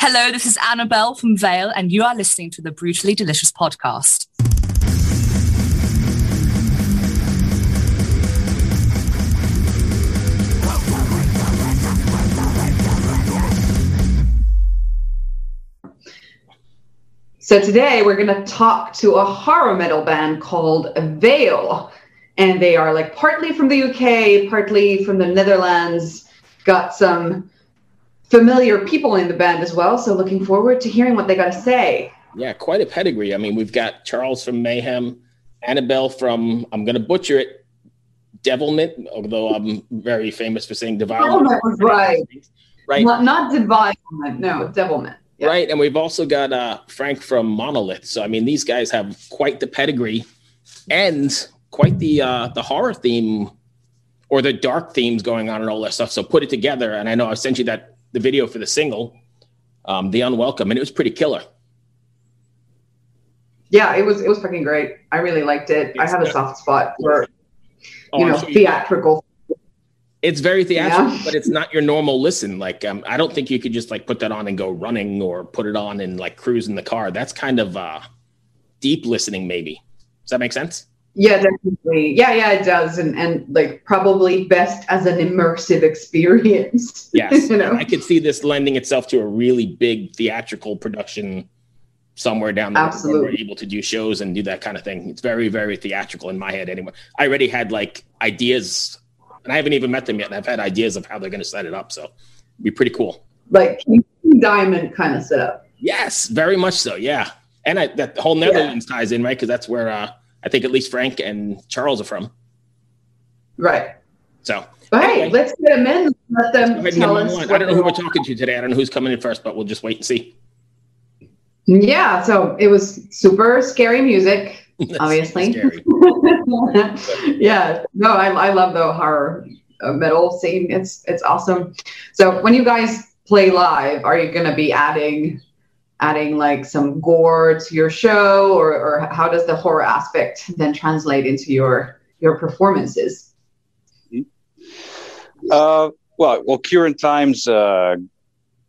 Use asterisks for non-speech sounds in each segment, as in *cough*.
Hello, this is Annabelle from Veile, and you are listening to the Brutally Delicious podcast. So today we're going to talk to a horror metal band called Veile. And they are like partly from the UK, partly from the Netherlands. Got some familiar people in the band as well. So looking forward to hearing what they got to say. Yeah, quite a pedigree. I mean, we've got Charles from Mayhem, Annabelle from, I'm going to butcher it, Devilment, although I'm very famous for saying Devilment. Devilment right. Right. Not, not Devilment, no, Devilment. Yeah. Right. And we've also got uh, Frank from Monolith. So, I mean, these guys have quite the pedigree and quite the uh, the horror theme or the dark themes going on and all that stuff. So, put it together. And I know I sent you that the video for the single, um, The Unwelcome, and it was pretty killer. Yeah, it was it was fucking great. I really liked it. It's, I have a soft spot for oh, you know sure theatrical it's very theatrical, yeah. but it's not your normal listen. Like, um, I don't think you could just like put that on and go running or put it on and like cruise in the car. That's kind of uh, deep listening, maybe. Does that make sense? Yeah, definitely. Yeah, yeah, it does, and and like probably best as an immersive experience. *laughs* Yes, you know? I could see this lending itself to a really big theatrical production somewhere down the Absolutely. road. We're able to do shows and do that kind of thing. It's very, very theatrical in my head. Anyway, I already had like ideas and I haven't even met them yet. And I've had ideas of how they're going to set it up. So it'd be pretty cool. Like diamond kind of setup. Yes, very much so. Yeah. And I, that whole Netherlands yeah. ties in, right? Because that's where uh, I think at least Frank and Charles are from. Right. So, but anyway, hey, let's get them in. Let them tell us. I don't know who we're talking to today. I don't know who's coming in first, but we'll just wait and see. Yeah. So it was super scary music. *laughs* obviously. *laughs* yeah, no, I, I love the horror uh, metal scene. It's it's awesome. So when you guys play live, are you going to be adding adding like some gore to your show, or or how does the horror aspect then translate into your your performances? Uh, well, well, current times, uh,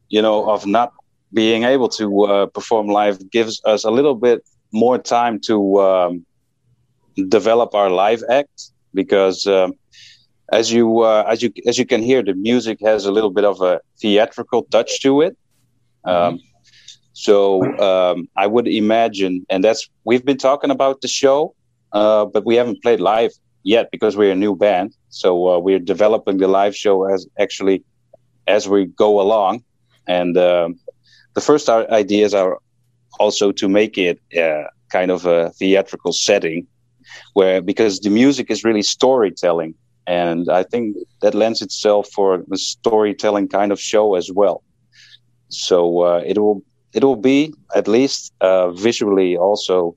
you know, of not being able to uh, perform live gives us a little bit more time to um, develop our live act because um, as you uh, as you as you can hear the music has a little bit of a theatrical touch to it um, mm-hmm. So um, i would imagine and that's we've been talking about the show uh, but we haven't played live yet because we're a new band. So uh, we're developing the live show as actually as we go along. And um, the first ideas are also to make it uh, kind of a theatrical setting where because the music is really storytelling. And i think that lends itself for a storytelling kind of show as well. So uh, it will it will be at least uh, visually also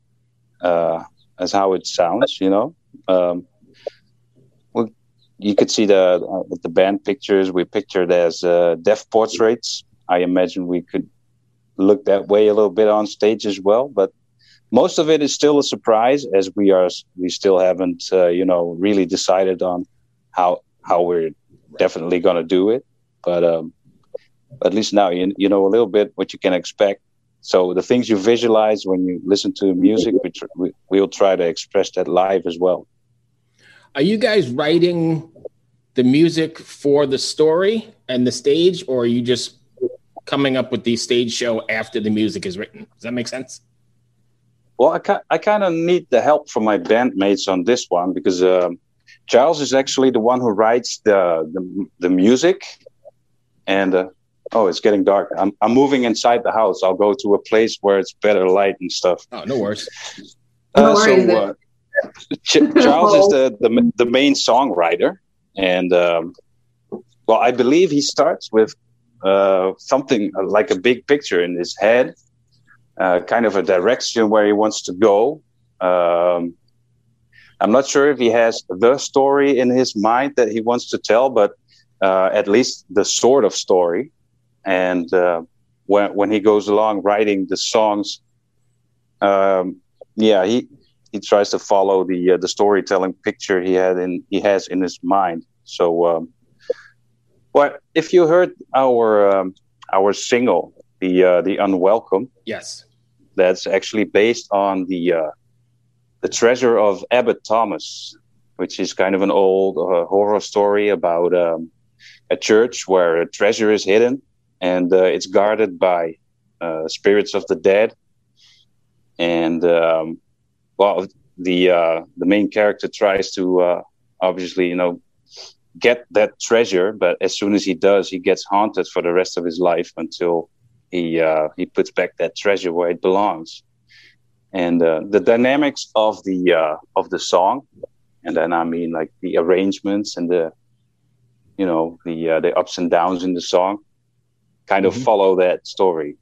uh, as how it sounds you know um, well, you could see the uh, the band pictures we pictured as uh, death portraits i imagine we could look that way a little bit on stage as well. But most of it is still a surprise, as we are we still haven't uh, you know really decided on how how we're definitely going to do it. But um, at least now you you know a little bit what you can expect. So the things you visualize when you listen to music, we, tr- we we'll try to express that live as well. Are you guys writing the music for the story and the stage, or are you just coming up with the stage show after the music is written. Does that make sense? Well, I, I kind of need the help from my bandmates on this one because um, Charles is actually the one who writes the the, the music, and uh, oh, it's getting dark. I'm I'm moving inside the house. I'll go to a place where it's better light and stuff. Oh, no worries. Uh, no worries so uh, Ch- Charles is the, the the main songwriter, and um, well, I believe he starts with uh, something like a big picture in his head, uh, kind of a direction where he wants to go. Um, I'm not sure if he has the story in his mind that he wants to tell, but uh, at least the sort of story. And uh, when when he goes along writing the songs, um, yeah, he he tries to follow the uh, the storytelling picture he had in he has in his mind. So um, well, if you heard our um, our single, the uh, the Unwelcome. Yes. That's actually based on the uh, the Treasure of Abbot Thomas, which is kind of an old uh, horror story about um, a church where a treasure is hidden and uh, it's guarded by uh, spirits of the dead. And um, well, the uh, the main character tries to uh, obviously, you know, get that treasure, but as soon as he does, he gets haunted for the rest of his life until he uh, he puts back that treasure where it belongs. And uh, the dynamics of the of the song, and then I mean like the arrangements and the you know the uh, the ups and downs in the song, kind of Mhm. follow that story.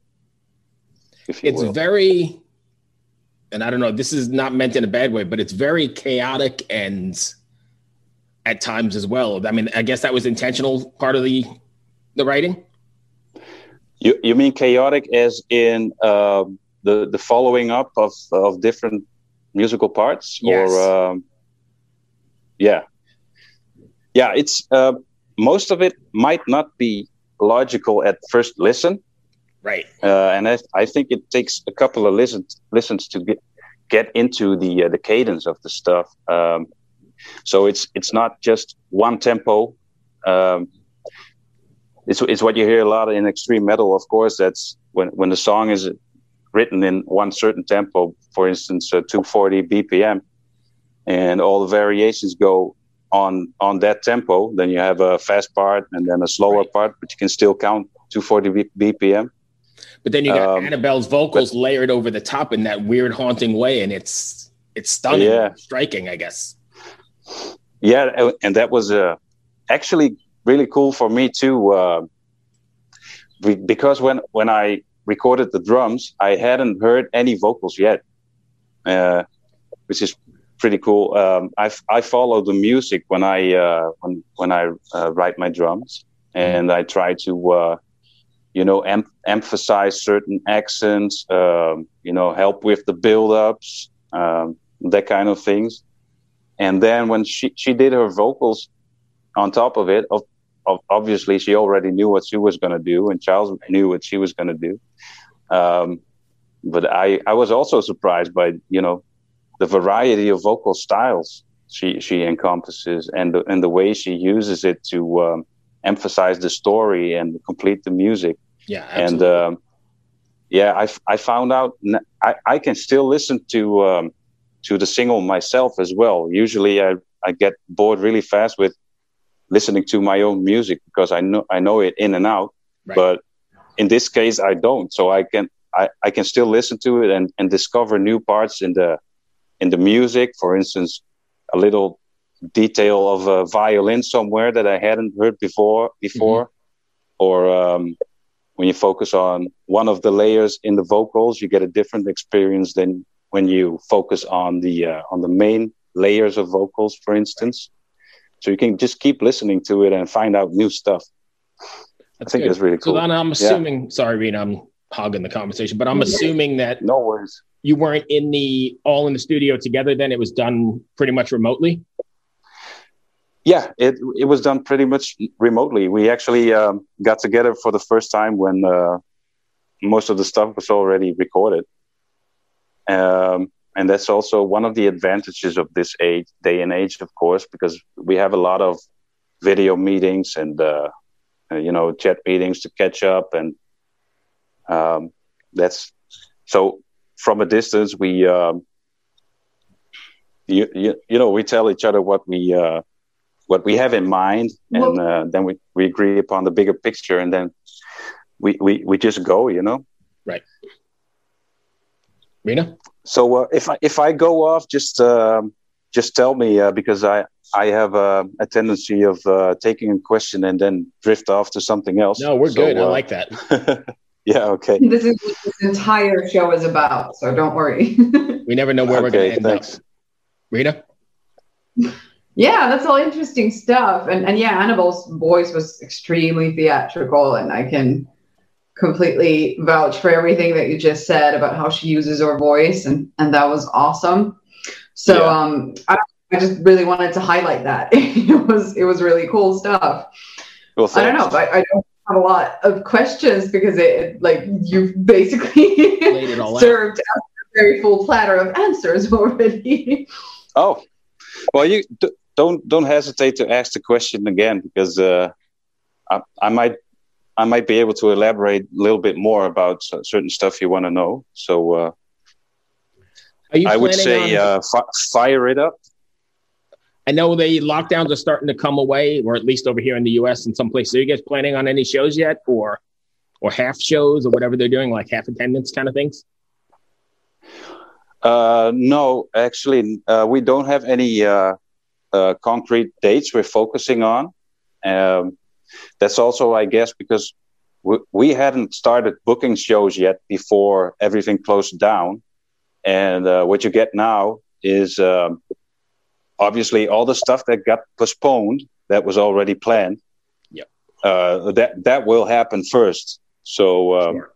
It's will. very, and I don't know, this is not meant in a bad way, but it's very chaotic and at times as well. I mean, I guess that was intentional part of the the writing. You you mean chaotic as in um, the the following up of of different musical parts, Yes. or um, yeah, yeah. It's uh, most of it might not be logical at first listen, Right. uh, and I, I think it takes a couple of listens listens to get get into the uh, the cadence of the stuff. Um, so it's it's not just one tempo. Um, it's it's what you hear a lot in extreme metal. Of course, that's when when the song is written in one certain tempo, for instance, uh, 240 BPM, and all the variations go on on that tempo. Then you have a fast part and then a slower Right. part, but you can still count 240 BPM. But then you got Um, Annabelle's vocals layered over the top in that weird haunting way, and it's it's stunning, Yeah. striking, I guess. Yeah, and- and that was uh, actually really cool for me too, uh, because when when I recorded the drums, I hadn't heard any vocals yet, uh, which is pretty cool. Um, I I follow the music when I uh, when when I uh, write my drums, and I try to uh, you know em- emphasize certain accents, um, you know, help with the build-ups, um, that kind of things. And then when she she did her vocals on top of it of, of obviously she already knew what she was going to do and charles knew what she was going to do. Um, but i i was also surprised by you know the variety of vocal styles she she encompasses and the, and the way she uses it to um, emphasize the story and complete the music Yeah, and absolutely. um, yeah, I, I found out n- I, I can still listen to um, to the single myself as well. Usually, I, I get bored really fast with listening to my own music because I know I know it in and out. Right. But in this case, I don't. So I can I, I can still listen to it and, and discover new parts in the in the music. For instance, a little detail of a violin somewhere that I hadn't heard before before, or um, when you focus on one of the layers in the vocals, you get a different experience than when you focus on the uh, on the main layers of vocals, for instance. So you can just keep listening to it and find out new stuff. I think good. that's really cool. So then I'm assuming, sorry, Riina, I'm hogging the conversation, but I'm assuming that no worries. you weren't in the all in the studio together. Then it was done pretty much remotely. Yeah, it it was done pretty much remotely. We actually um, got together for the first time when uh, most of the stuff was already recorded, um, and that's also one of the advantages of this age, day and age, of course, because we have a lot of video meetings and uh, uh, you know chat meetings to catch up, and um, that's so from a distance we. Um, you, you, you know we tell each other what we uh, what we have in mind and uh, then we, we agree upon the bigger picture and then we, we, we just go you know right Riina, so uh, if I if I go off just um, just tell me uh, because I I have uh, a tendency of uh, taking a question and then drift off to something else no, we're So, good. I like that. *laughs* yeah okay *laughs* This is what this entire show is about, so don't worry. *laughs* We never know where we're going okay to end thanks up. Riina, *laughs* yeah, that's all interesting stuff. And and yeah, Annabelle's voice was extremely theatrical, and I can completely vouch for everything that you just said about how she uses her voice, and and that was awesome. So Yeah. um, I, I just really wanted to highlight that it was it was really cool stuff. well I don't know, thanks. but I don't have a lot of questions because it like you've basically Laid it all served out a very full platter of answers *laughs* already. Oh, well, you d- don't don't hesitate to ask the question again because uh, I, I might I might be able to elaborate a little bit more about certain stuff you want to know. So uh, Are you I would say on- uh, fi- fire it up. I know the lockdowns are starting to come away, or at least over here in the U.S. in some places. Are you guys planning on any shows yet, or or half shows, or whatever they're doing, like half attendance kind of things? Uh, no, actually, uh, we don't have any uh, uh, concrete dates we're focusing on. Um, that's also, I guess, because we, we hadn't started booking shows yet before everything closed down. And uh, what you get now is um, obviously all the stuff that got postponed that was already planned. Yep. Uh, that that will happen first. So um, Sure.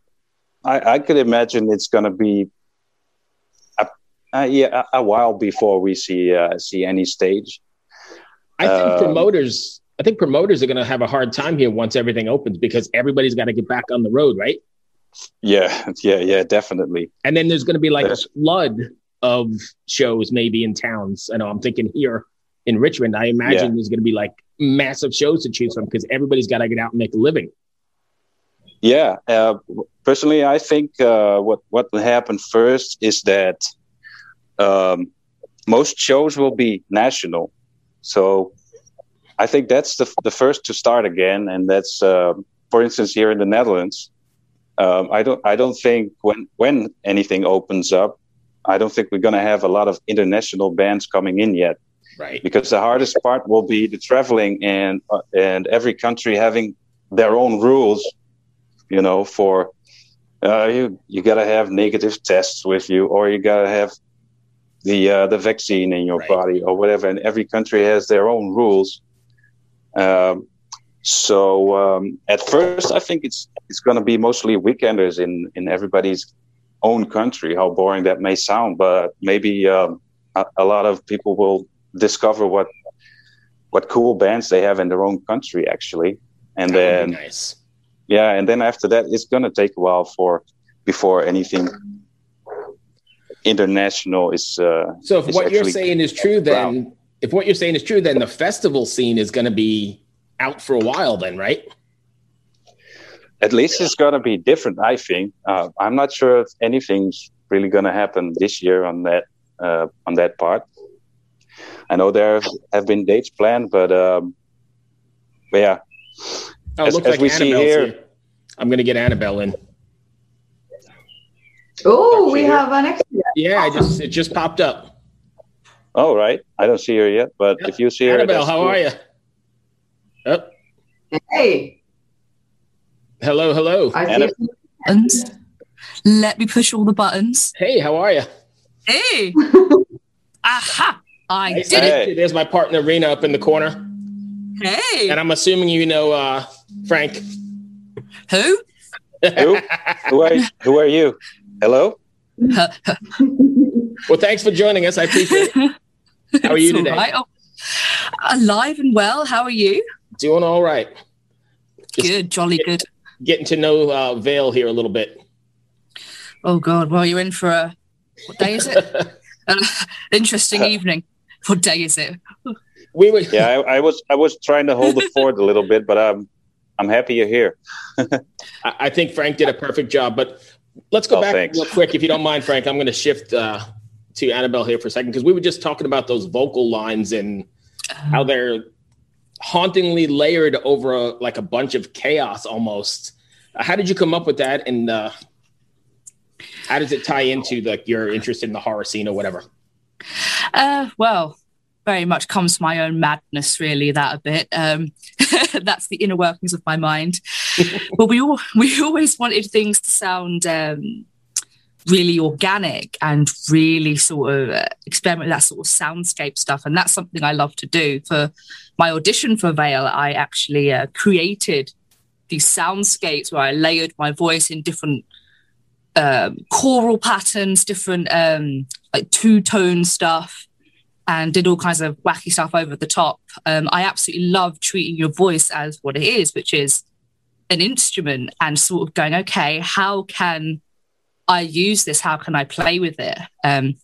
I, I could imagine it's going to be uh, yeah, a, a while before we see uh, see any stage. I think Um, promoters. I think promoters are going to have a hard time here once everything opens because everybody's got to get back on the road, right? Yeah, *laughs* yeah, yeah, definitely. And then there's going to be like a flood of shows maybe in towns. I know I'm thinking here in Richmond. I imagine Yeah. there's going to be like massive shows to choose from because everybody's got to get out and make a living. Yeah, uh, personally, I think uh, what what will happen first is that um, most shows will be national. So I think that's the the first to start again, and that's uh, for instance here in the Netherlands. Um, I don't I don't think when when anything opens up, I don't think we're going to have a lot of international bands coming in yet. Right. because the hardest part will be the traveling and uh, and every country having their own rules you know for uh, you you got to have negative tests with you or you got to have the uh, the vaccine in your Right. body or whatever and every country has their own rules um, so um, at first i think it's it's going to be mostly weekenders in in everybody's own country how boring that may sound but maybe um, a, a lot of people will discover what what cool bands they have in their own country actually and That then nice. yeah and then after that it's going to take a while for before anything international is uh So if is what you're saying is true, then if what you're saying is true, then the festival scene is going to be out for a while, then, right? At least it's going to be different i think uh, i'm not sure if anything's really going to happen this year on that uh, on that part i know there have been dates planned but um but yeah Oh, it As- looks as like we see here- here. I'm going to get Annabelle in. Oh, we Here. have an extra. Yeah, I just it just popped up. Oh, right. i don't see her yet but Yep. if you see her Annabelle, how cool. are you? Oh, Hey, hello, hello. I Anna- Buttons. Let me push all the buttons. Hey, how are you? Hey! *laughs* Aha! I Hey, did it. There's my partner Riina up in the corner, Hey! and I'm assuming you know uh, Frank. Who? Who? who are who are you hello Well, thanks for joining us. I appreciate it. How are you *laughs* today? right. Oh, alive and well. How are you? Doing all right. Just Good, jolly good. Getting to know uh, Veile here a little bit. Oh God, well you're in for a what day is it? An *laughs* interesting evening. What day is it? We were yeah I, I was i was trying to hold the fort a little bit but I'm. i'm happy you're here *laughs* I I think Frank did a perfect job, but let's go Oh, back thanks. real quick, if you don't mind, Frank. I'm going to shift uh, to Annabelle here for a second because we were just talking about those vocal lines and how they're hauntingly layered over a, like a bunch of chaos almost. How did you come up with that, and uh, how does it tie into like your interest in the horror scene or whatever? Uh, well, very much comes from my own madness, really. That a bit. Um, *laughs* that's the inner workings of my mind. *laughs* but we all we always wanted things to sound um, really organic and really sort of uh, experiment with that sort of soundscape stuff, and that's something I love to do. For my audition for Veile, I actually uh, created these soundscapes where I layered my voice in different um, choral patterns, different um, like two tone stuff, and did all kinds of wacky stuff over the top. Um, I absolutely love treating your voice as what it is, which is an instrument and sort of going, okay, how can I use this? How can I play with it? Um,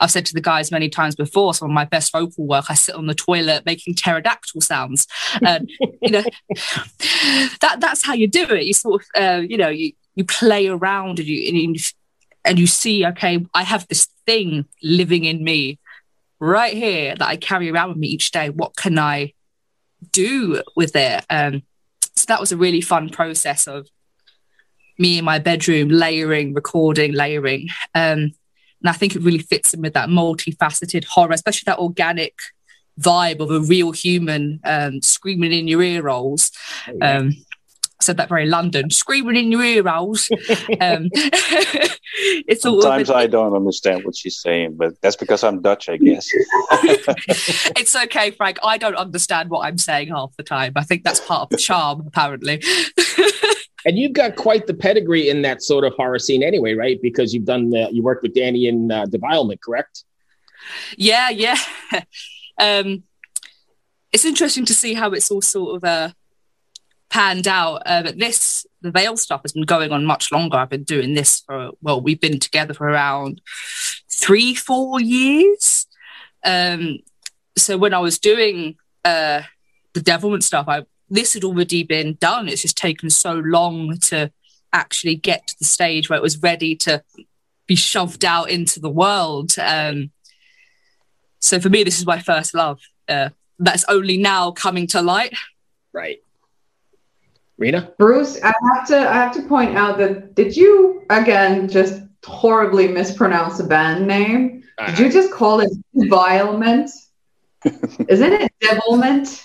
I've said to the guys many times before, some of my best vocal work, I sit on the toilet making pterodactyl sounds. And, *laughs* you know, that that's how you do it. You sort of, uh, you know, you, you play around and you, and you, and you see, okay, I have this thing living in me right here that I carry around with me each day. What can I do with it? Um, so that was a really fun process of me in my bedroom layering, recording, layering. Um, and I think it really fits in with that multifaceted horror, especially that organic vibe of a real human um, screaming in your ear rolls. Um, said that very London, screaming in your ear rolls. *laughs* um, *laughs* it's Sometimes I don't understand what she's saying, but that's because I'm Dutch, I guess. *laughs* it's okay, Frank. I don't understand what I'm saying half the time. I think that's part of the charm, apparently. And you've got quite the pedigree in that sort of horror scene anyway, right? Because you've done the, you worked with Dani in uh, correct? Yeah, yeah. *laughs* um, it's interesting to see how it's all sort of uh, panned out. Uh, but this, the Veile stuff has been going on much longer. I've been doing this for, well, we've been together for around three, four years. Um, so when I was doing uh, the Devilment stuff, I this had already been done. It's just taken so long to actually get to the stage where it was ready to be shoved out into the world. Um, so for me, this is my first love. Uh, that's only now coming to light. Right. Riina? Bruce, I have to I have to point out that did you again just horribly mispronounce the band name? Uh, did you just call it devilement? *laughs* Isn't it devilment?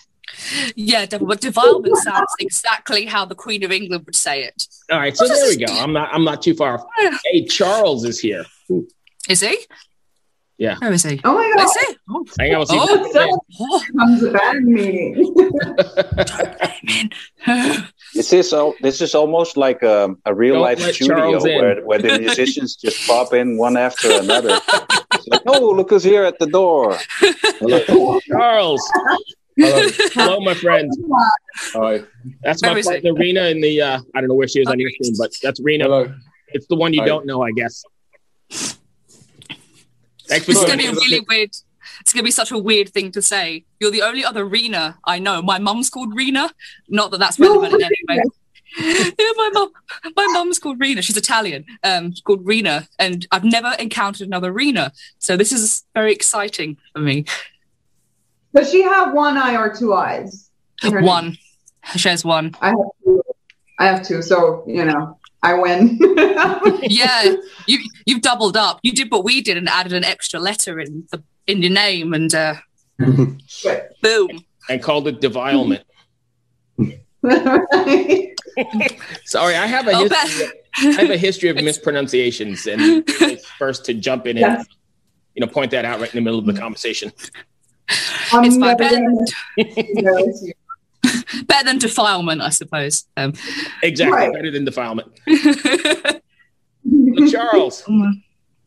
Yeah, devil, but devilement sounds exactly how the Queen of England would say it. All right, so there we go. I'm not I'm not too far off. Hey, Charles is here. Is he? Yeah. Where is he? Oh my god. Oh. Oh. *laughs* Is he? Oh. Hang on, oh, so oh. comes a bad meeting. this is so. This is almost like a, a real Don't life studio where, where the musicians just pop in one after another. like, oh, look who's here at the door. Hello. Charles. Hello. Hello, my *laughs* friend. Hi. That's my partner, Riina, in the, uh, I don't know where she is on your screen, but that's Riina. Hello. It's the one you Hi. don't know, I guess. Thanks for It's going to be really weird. It's going to be such a weird thing to say. You're the only other Rena I know. My mum's called Rena. Not that that's relevant in any way. *laughs* yeah, my mum, my mum's called Rena. She's Italian. Um, she's called Rena, and I've never encountered another Rena. So this is very exciting for me. Does she have one eye or two eyes? One. Name? She has one. I have two. I have two. So you know, I win. *laughs* yeah, you you've doubled up. You did what we did and added an extra letter in the in your name, and uh, boom. And called it devilement. *laughs* Sorry, I have a oh, history, I have a history of mispronunciations, and *laughs* first to jump in and you know point that out right in the middle of the conversation. I'm it's fine. Better, *laughs* *laughs* better than defilement, I suppose. Um, exactly, right. better than defilement. *laughs* Charles.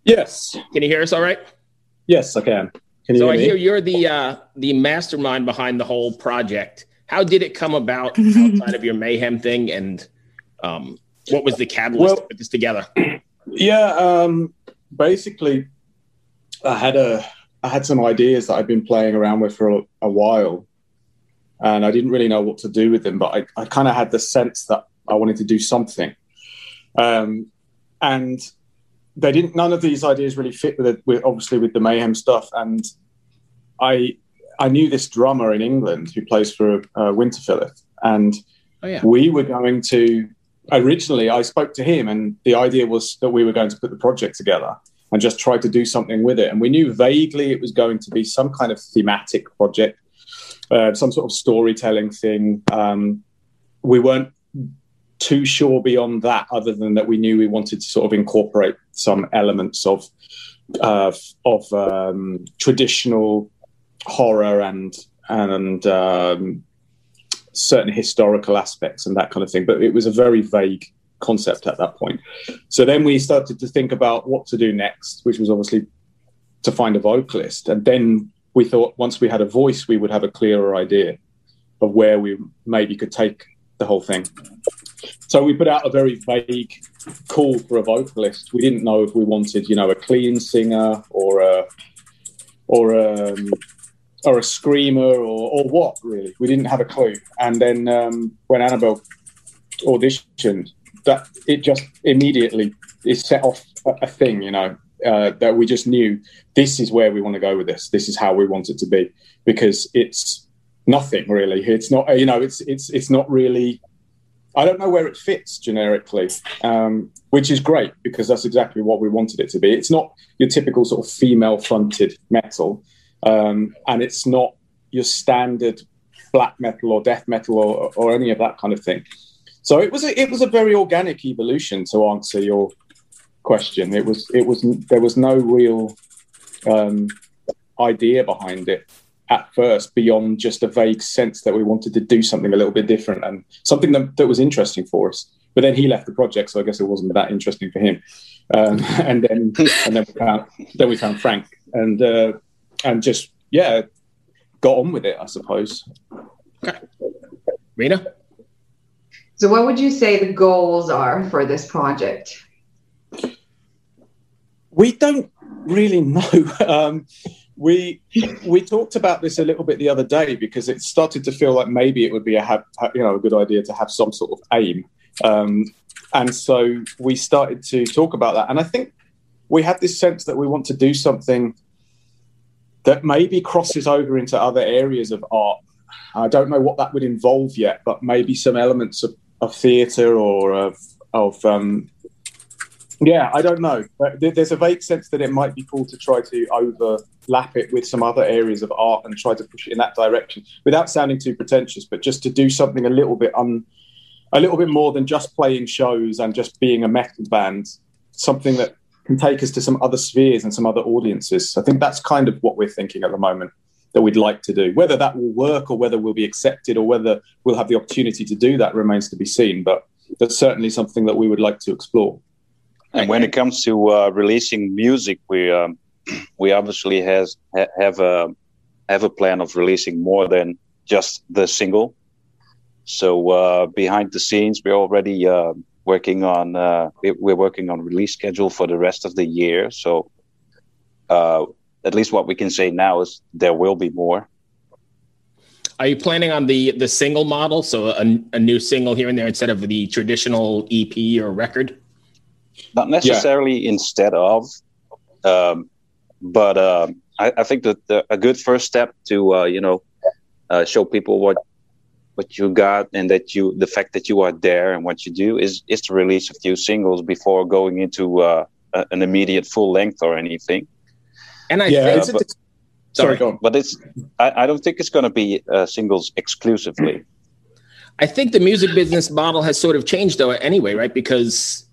Yes. Can you hear us all right? Yes, I can. can so I hear you're the uh, the mastermind behind the whole project. How did it come about outside of your mayhem thing, and um, what was the catalyst well, to put this together? *clears throat* Yeah, um, basically, I had a I had some ideas that I'd been playing around with for a, a while, and I didn't really know what to do with them. But I, I kind of had the sense that I wanted to do something, um, and they didn't. None of these ideas really fit with it. With, obviously, with the mayhem stuff, and I I knew this drummer in England who plays for uh, and oh, yeah. we were going to. Originally, I spoke to him, and the idea was that we were going to put the project together and just try to do something with it. And we knew vaguely it was going to be some kind of thematic project, uh, some sort of storytelling thing. Um, we weren't too sure beyond that, other than that we knew we wanted to sort of incorporate some elements of uh, of um, traditional horror and and um, certain historical aspects and that kind of thing. But it was a very vague concept at that point. So then we started to think about what to do next, which was obviously to find a vocalist. And then we thought once we had a voice, we would have a clearer idea of where we maybe could take the whole thing. So we put out a very vague call for a vocalist. We didn't know if we wanted, you know, a clean singer or a or a um, or a screamer or, or what really. We didn't have a clue. And then um, when Annabelle auditioned, that it just immediately it set off a, a thing, you know, uh, that we just knew this is where we want to go with this. This is how we want it to be because it's nothing really. It's not, you know, it's it's it's not really. I don't know where it fits generically, um, which is great because that's exactly what we wanted it to be. It's not your typical sort of female-fronted metal, um, and it's not your standard black metal or death metal or, or any of that kind of thing. So it was a, it was a very organic evolution to answer your question. It was it was there was no real um, idea behind it at first beyond just a vague sense that we wanted to do something a little bit different and something that, that was interesting for us. But then he left the project, so I guess it wasn't that interesting for him. Um, *laughs* and then and then we found then we found Frank and uh, and just yeah got on with it, I suppose. Okay. Riina? So, what would you say the goals are for this project? We don't really know. *laughs* Um, we we talked about this a little bit the other day because it started to feel like maybe it would be a have, you know a good idea to have some sort of aim, um, and so we started to talk about that. And I think we had this sense that we want to do something that maybe crosses over into other areas of art. I don't know what that would involve yet, but maybe some elements of, of theatre or of of um, yeah, I don't know. There's a vague sense that it might be cool to try to overlap it with some other areas of art and try to push it in that direction without sounding too pretentious, but just to do something a little bit un, a little bit more than just playing shows and just being a metal band. Something that can take us to some other spheres and some other audiences. I think that's kind of what we're thinking at the moment that we'd like to do. Whether that will work or whether we'll be accepted or whether we'll have the opportunity to do that remains to be seen. But that's certainly something that we would like to explore. And when it comes to uh, releasing music, we um, *clears throat* we obviously has ha- have a have a plan of releasing more than just the single. So uh, behind the scenes, we're already uh, working on uh, we're working on release schedule for the rest of the year. So uh, at least what we can say now is there will be more. Are you planning on the the single model, so a, a new single here and there instead of the traditional EP or record? not necessarily yeah. instead of, um, but uh, I, I, think that the, a good first step to uh, you know uh, show people what what you got and that you the fact that you are there and what you do is is to release a few singles before going into uh, an immediate full length or anything. And I yeah, think, but, sorry, sorry but it's I, I don't think it's going to be uh, singles exclusively. I think the music business model has sort of changed though anyway, right? Because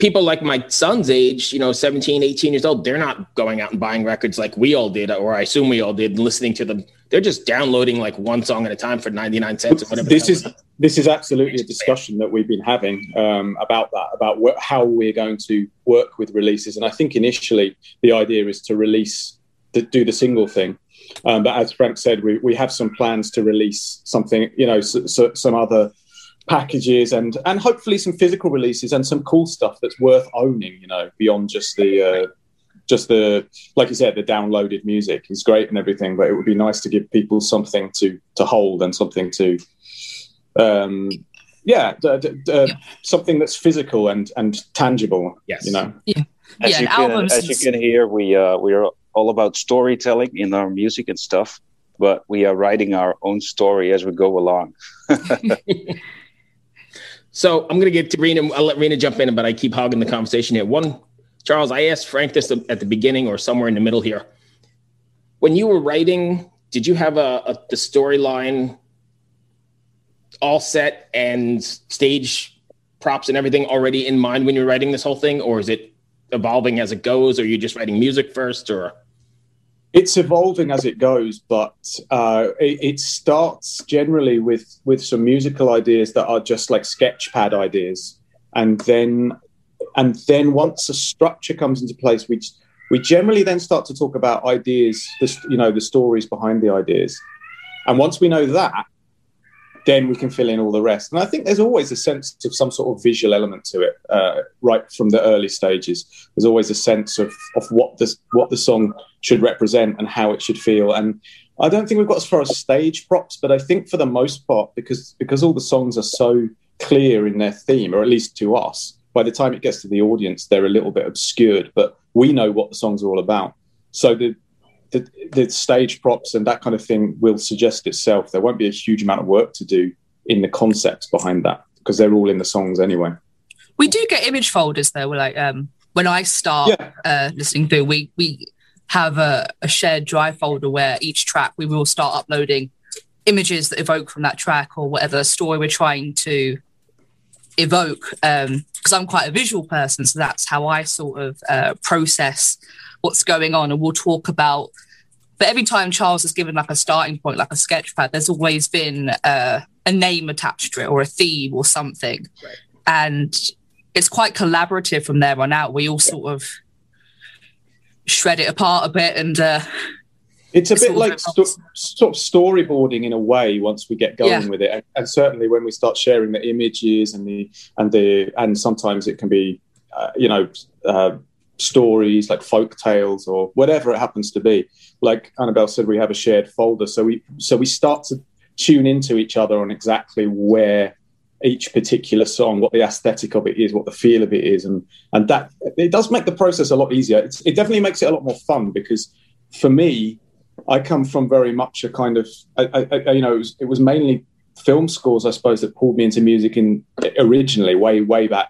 people like my son's age, you know, 17, 18 years old, they're not going out and buying records like we all did, or I assume we all did, and listening to them. They're just downloading like one song at a time for 99 cents or whatever. This is this is absolutely a discussion that we've been having um, about that, about wh- how we're going to work with releases. And I think initially the idea is to release, to do the single thing. Um, but as Frank said, we, we have some plans to release something, you know, so, so, some other packages and and hopefully some physical releases and some cool stuff that's worth owning you know beyond just the uh, just the like you said the downloaded music is great and everything but it would be nice to give people something to to hold and something to um yeah, d- d- d- uh, yeah. something that's physical and and tangible yes. you know? Yeah. As yeah, you can as you can hear we uh we are all about storytelling in our music and stuff but we are writing our own story as we go along *laughs* *laughs* So I'm going to get to Riina. I'll let Riina jump in, but I keep hogging the conversation here. One, Charles, I asked Frank this at the beginning or somewhere in the middle here. When you were writing, did you have a, a the storyline all set and stage props and everything already in mind when you're writing this whole thing, or is it evolving as it goes, or are you just writing music first, or? It's evolving as it goes, but uh, it, it, starts generally with with some musical ideas that are just like sketchpad ideas, and then and then once a structure comes into place, we we generally then start to talk about ideas, the, you know, the stories behind the ideas, and once we know that, then we can fill in all the rest. And I think there's always a sense of some sort of visual element to it, uh, right from the early stages. There's always a sense of of what the what the song should represent and how it should feel. And I don't think we've got as far as stage props, but I think for the most part, because because all the songs are so clear in their theme, or at least to us, by the time it gets to the audience, they're a little bit obscured. But we know what the songs are all about. So the the, the stage props and that kind of thing will suggest itself. There won't be a huge amount of work to do in the concepts behind that because they're all in the songs anyway. We do get image folders though. We're like um, when I start yeah. uh, listening through, we we have a, a, shared drive folder where each track we will start uploading images that evoke from that track or whatever story we're trying to evoke. Because um, I'm quite a visual person, so that's how I sort of uh, process what's going on, and we'll talk about. But every time Charles has given like a starting point, like a sketch pad, there's always been uh, a name attached to it or a theme or something, right. and it's quite collaborative from there on out. We all sort of shred it apart a bit and. Uh, it's a bit like sto- sort of storyboarding in a way once we get going yeah. with it, and, and, certainly when we start sharing the images and the and the and sometimes it can be, uh, you know, uh, stories like folk tales or whatever it happens to be. Like Annabelle said, we have a shared folder, so we so we start to tune into each other on exactly where each particular song, what the aesthetic of it is, what the feel of it is, and and that it does make the process a lot easier. It's, it definitely makes it a lot more fun because for me, I come from very much a kind of I, I, you know it was, it was mainly film scores I suppose that pulled me into music in originally way way back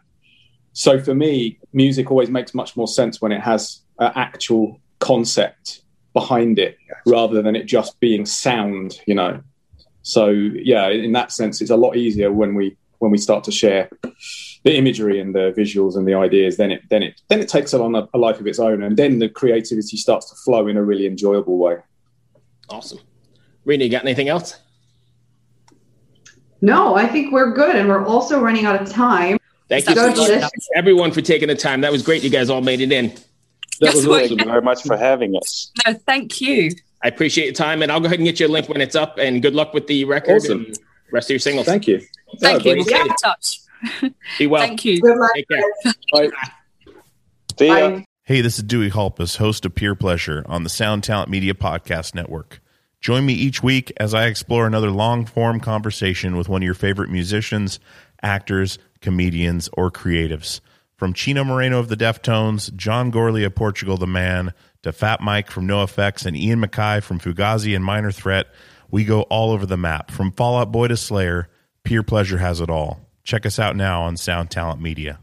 so for me, music always makes much more sense when it has an actual concept behind it rather than it just being sound, you know. So yeah, in that sense, it's a lot easier when we when we start to share the imagery and the visuals and the ideas. Then it then it then it takes on a, a life of its own, and then the creativity starts to flow in a really enjoyable way. Awesome, Riina, you got anything else? No, I think we're good, and we're also running out of time. Thank you so much, everyone, for taking the time. That was great. You guys all made it in. That was awesome. Thank you very much for having us. No, thank you. I appreciate your time, and I'll go ahead and get you a link when it's up. And good luck with the record awesome. and rest of your singles. Thank you. Thank you. We'll keep in touch. *laughs* Be well. Thank you. Take care. *laughs* Bye. See ya. Hey, this is Dewey Halpus, host of Peer Pleasure on the Sound Talent Media Podcast Network. Join me each week as I explore another long form conversation with one of your favorite musicians, actors, comedians, or creatives. From Chino Moreno of the Deftones, John Gourley of Portugal the Man, to Fat Mike from NOFX and Ian MacKaye from Fugazi and Minor Threat, we go all over the map. From Fall Out Boy to Slayer, Peer Pleasure has it all. Check us out now on Sound Talent Media.